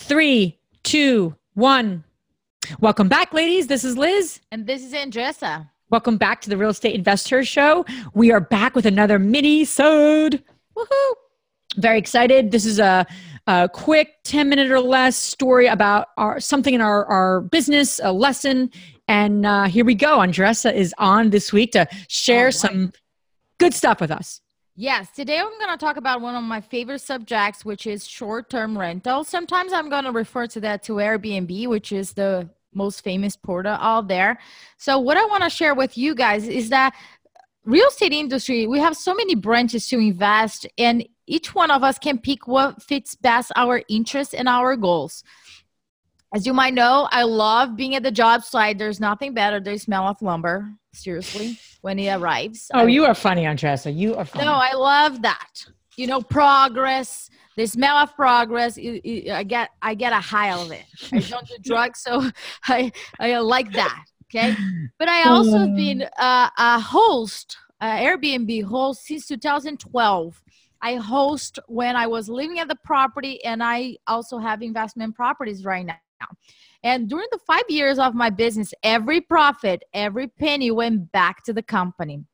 Three, two, one. Welcome back, ladies. This is Liz. And this is Andresa. Welcome back to the Real Estate InvestHER Show. We are back with another mini-sode. Woohoo! Very excited. This is a, a quick 10 minute or less story about our something in our, our business, a lesson. And uh, here we go. Andresa is on this week to share right. some good stuff with us. Yes, today I'm going to talk about one of my favorite subjects, which is short term rental. Sometimes I'm going to refer to that to Airbnb, which is the most famous portal out there. So, what I want to share with you guys is that real estate industry, we have so many branches to invest, and each one of us can pick what fits best our interests and our goals. As you might know, I love being at the job site. There's nothing better. The smell of lumber, seriously when he arrives. Oh, I, you are funny, Andresa. You are funny. No, I love that. You know, progress. The smell of progress. I get, I get a high of it. I don't do drugs, so I, I like that. Okay, but I also have been uh, a host, uh, Airbnb host since 2012. I host when I was living at the property, and I also have investment properties right now. And during the five years of my business, every profit, every penny went back to the company.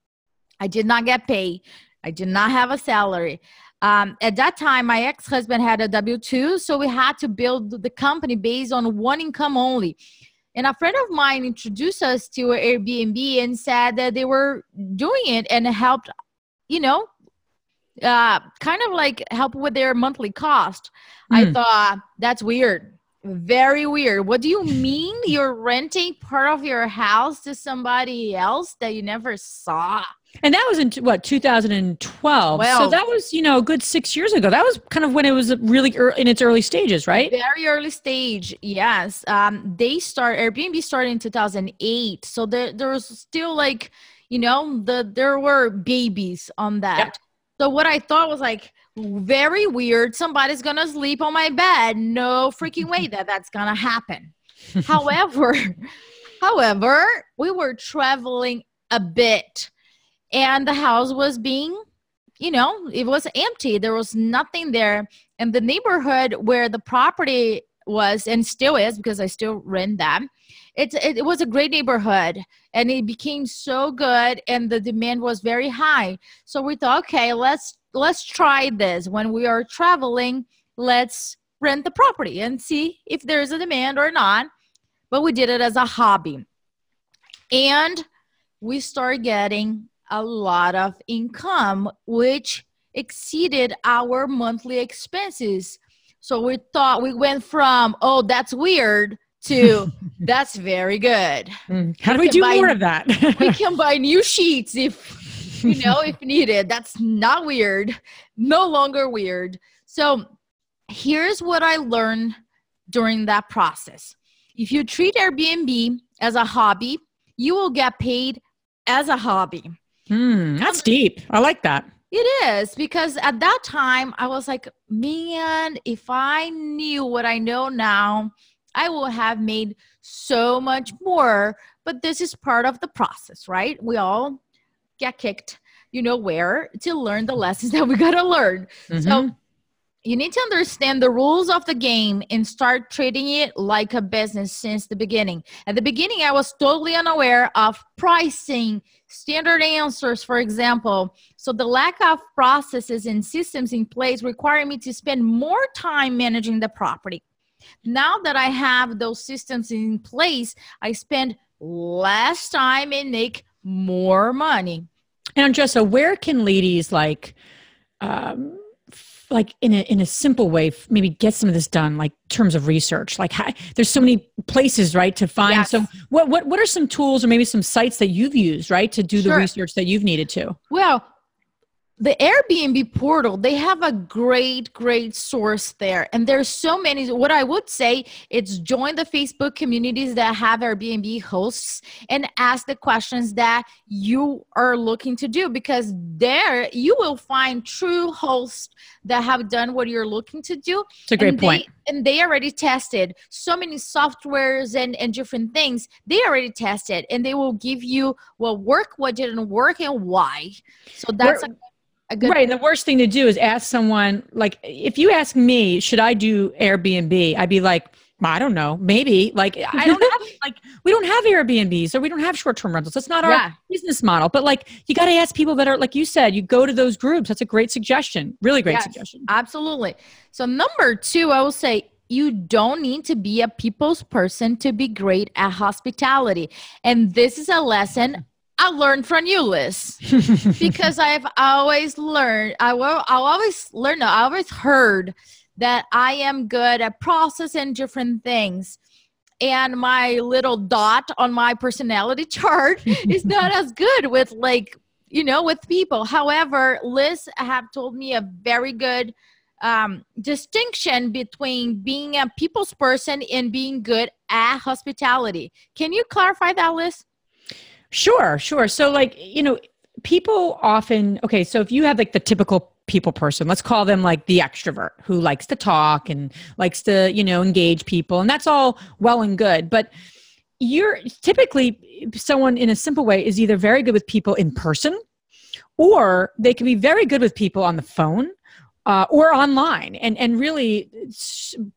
I did not get paid. I did not have a salary. Um, at that time, my ex husband had a W 2, so we had to build the company based on one income only. And a friend of mine introduced us to Airbnb and said that they were doing it and helped, you know, uh, kind of like help with their monthly cost. Mm. I hmm. thought that's weird very weird. What do you mean you're renting part of your house to somebody else that you never saw? And that was in what 2012. Well, so that was you know a good six years ago. That was kind of when it was really early, in its early stages, right? Very early stage. Yes. Um, they start Airbnb started in 2008. So there there was still like you know the there were babies on that. Yep. So what I thought was like very weird. Somebody's gonna sleep on my bed. No freaking way that that's gonna happen. however, however, we were traveling a bit, and the house was being, you know, it was empty. There was nothing there, and the neighborhood where the property was and still is because I still rent them. It, it, it was a great neighborhood and it became so good and the demand was very high. So we thought, okay, let's let's try this. When we are traveling let's rent the property and see if there's a demand or not. But we did it as a hobby. And we started getting a lot of income which exceeded our monthly expenses. So we thought we went from oh that's weird to that's very good. Mm. how do we, we do buy, more of that? we can buy new sheets if you know, if needed. That's not weird. No longer weird. So here's what I learned during that process. If you treat Airbnb as a hobby, you will get paid as a hobby. Hmm, that's deep. I like that. It is because at that time I was like, man, if I knew what I know now, I will have made so much more. But this is part of the process, right? We all get kicked, you know, where to learn the lessons that we got to learn. Mm-hmm. So you need to understand the rules of the game and start treating it like a business since the beginning. At the beginning, I was totally unaware of pricing, standard answers, for example. So the lack of processes and systems in place required me to spend more time managing the property. Now that I have those systems in place, I spend less time and make more money. And Andresa, where can ladies like, um, like in a in a simple way, maybe get some of this done, like terms of research? Like, how, there's so many places, right, to find. Yes. So, what what what are some tools or maybe some sites that you've used, right, to do sure. the research that you've needed to? Well, the Airbnb portal, they have a great, great source there. And there's so many. What I would say is join the Facebook communities that have Airbnb hosts and ask the questions that you are looking to do because there you will find true hosts that have done what you're looking to do. It's a great and point. They, and they already tested so many softwares and, and different things. They already tested and they will give you what worked, what didn't work, and why. So that's Where, a right. And the worst thing to do is ask someone, like, if you ask me, should I do Airbnb? I'd be like, I don't know, maybe. Like, I don't have, like, we don't have Airbnbs or we don't have short term rentals. That's not our yeah. business model. But, like, you got to ask people that are, like you said, you go to those groups. That's a great suggestion. Really great yes, suggestion. Absolutely. So, number two, I will say, you don't need to be a people's person to be great at hospitality. And this is a lesson I learned from you, Liz, because I've always learned, I will, I always learn, I always heard that I am good at processing different things. And my little dot on my personality chart is not as good with like, you know, with people. However, Liz have told me a very good um, distinction between being a people's person and being good at hospitality. Can you clarify that, Liz? Sure, sure. So, like, you know, people often, okay, so if you have like the typical people person, let's call them like the extrovert who likes to talk and likes to, you know, engage people, and that's all well and good. But you're typically someone in a simple way is either very good with people in person or they can be very good with people on the phone uh, or online and and really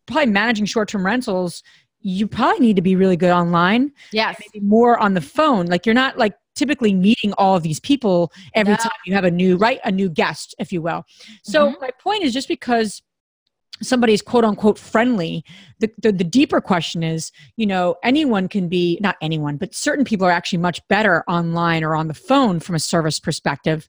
probably managing short-term rentals you probably need to be really good online. Yes. Maybe more on the phone. Like you're not like typically meeting all of these people every yeah. time you have a new right a new guest if you will so mm-hmm. my point is just because somebody's quote unquote friendly the, the, the deeper question is you know anyone can be not anyone but certain people are actually much better online or on the phone from a service perspective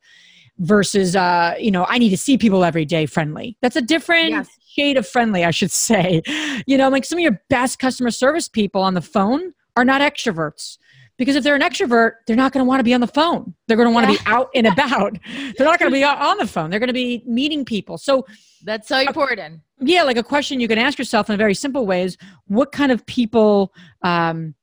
versus uh you know i need to see people every day friendly that's a different yes of friendly, I should say. You know, like some of your best customer service people on the phone are not extroverts. Because if they're an extrovert, they're not going to want to be on the phone. They're going to want to yeah. be out and about. they're not going to be on the phone. They're going to be meeting people. So that's so important. yeah, like a question you can ask yourself in a very simple way is what kind of people um,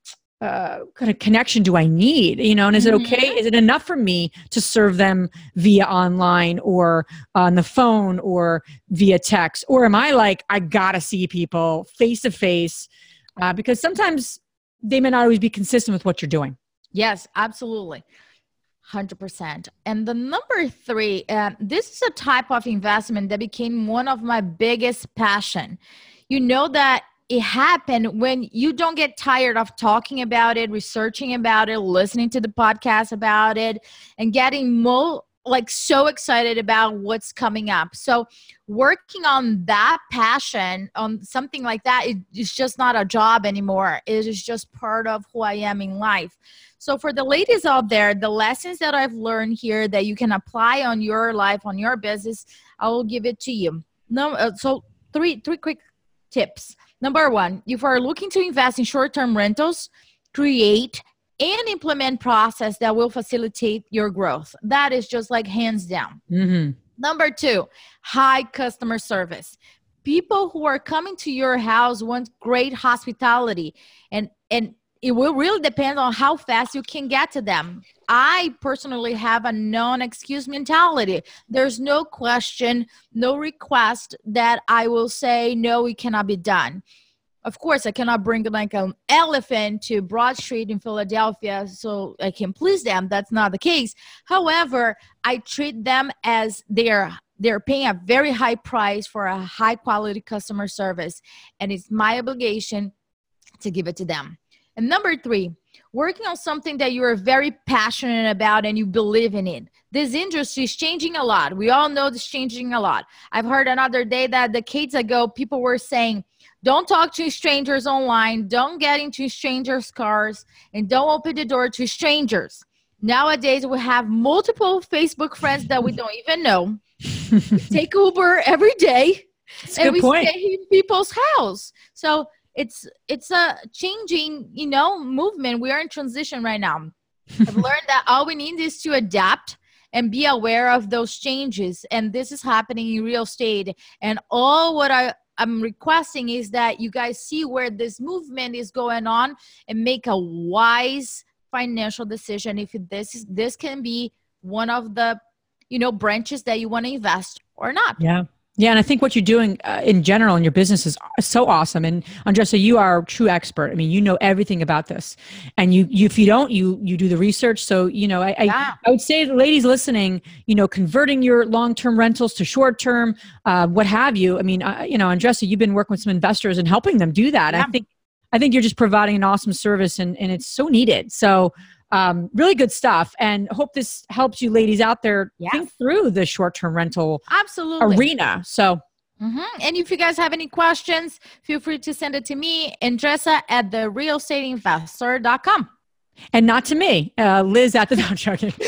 uh, kind of connection do I need? You know, and is it okay? Mm-hmm. Is it enough for me to serve them via online or on the phone or via text? Or am I like, I gotta see people face to face? Because sometimes they may not always be consistent with what you're doing. Yes, absolutely. 100%. And the number three, uh, this is a type of investment that became one of my biggest passion. You know that it happened when you don't get tired of talking about it, researching about it, listening to the podcast about it, and getting more like so excited about what's coming up. So working on that passion on something like that—it's just not a job anymore. It is just part of who I am in life. So for the ladies out there, the lessons that I've learned here that you can apply on your life, on your business, I will give it to you. No, uh, so three three quick tips. Number one, if you are looking to invest in short term rentals, create and implement process that will facilitate your growth. That is just like hands down. Mm-hmm. Number two, high customer service. People who are coming to your house want great hospitality and and it will really depend on how fast you can get to them. I personally have a non excuse mentality. There's no question, no request that I will say, no, it cannot be done. Of course, I cannot bring like an elephant to Broad Street in Philadelphia so I can please them. That's not the case. However, I treat them as they're they're paying a very high price for a high quality customer service and it's my obligation to give it to them and number three, working on something that you are very passionate about and you believe in it. This industry is changing a lot. We all know it's changing a lot. I've heard another day that decades ago, people were saying, don't talk to strangers online, don't get into strangers' cars, and don't open the door to strangers. Nowadays, we have multiple Facebook friends that we don't even know. take Uber every day, That's and we point. stay in people's house. So it's it's a changing you know movement. We are in transition right now. I've learned that all we need is to adapt and be aware of those changes. And this is happening in real estate. And all what i i'm requesting is that you guys see where this movement is going on and make a wise financial decision. If this is this can be one of the you know branches that you want to invest or not. Yeah Yeah, and I think what you're doing uh, in general in your business is so awesome. And Andresa, you are a true expert. I mean, you know everything about this, and you, you if you don't, you you do the research. So you know, I yeah. I, I, would say, ladies listening, you know, converting your long term rentals to short term, uh, what have you. I mean, uh, you know, Andresa, you've been working with some investors and helping them do that. Yeah. I think I think you're just providing an awesome service, and and it's so needed. So um, really good stuff and hope this helps you ladies out there yes. think through the short-term rental absolutely. arena. So mm-hmm. and if you guys have any questions feel free to send it to me andresa at the realestateinvesther.com and not to me uh, liz at the not joking.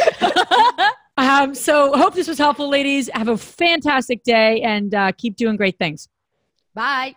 Um, so hope this was helpful ladies. Have a fantastic day and uh, keep doing great things. Bye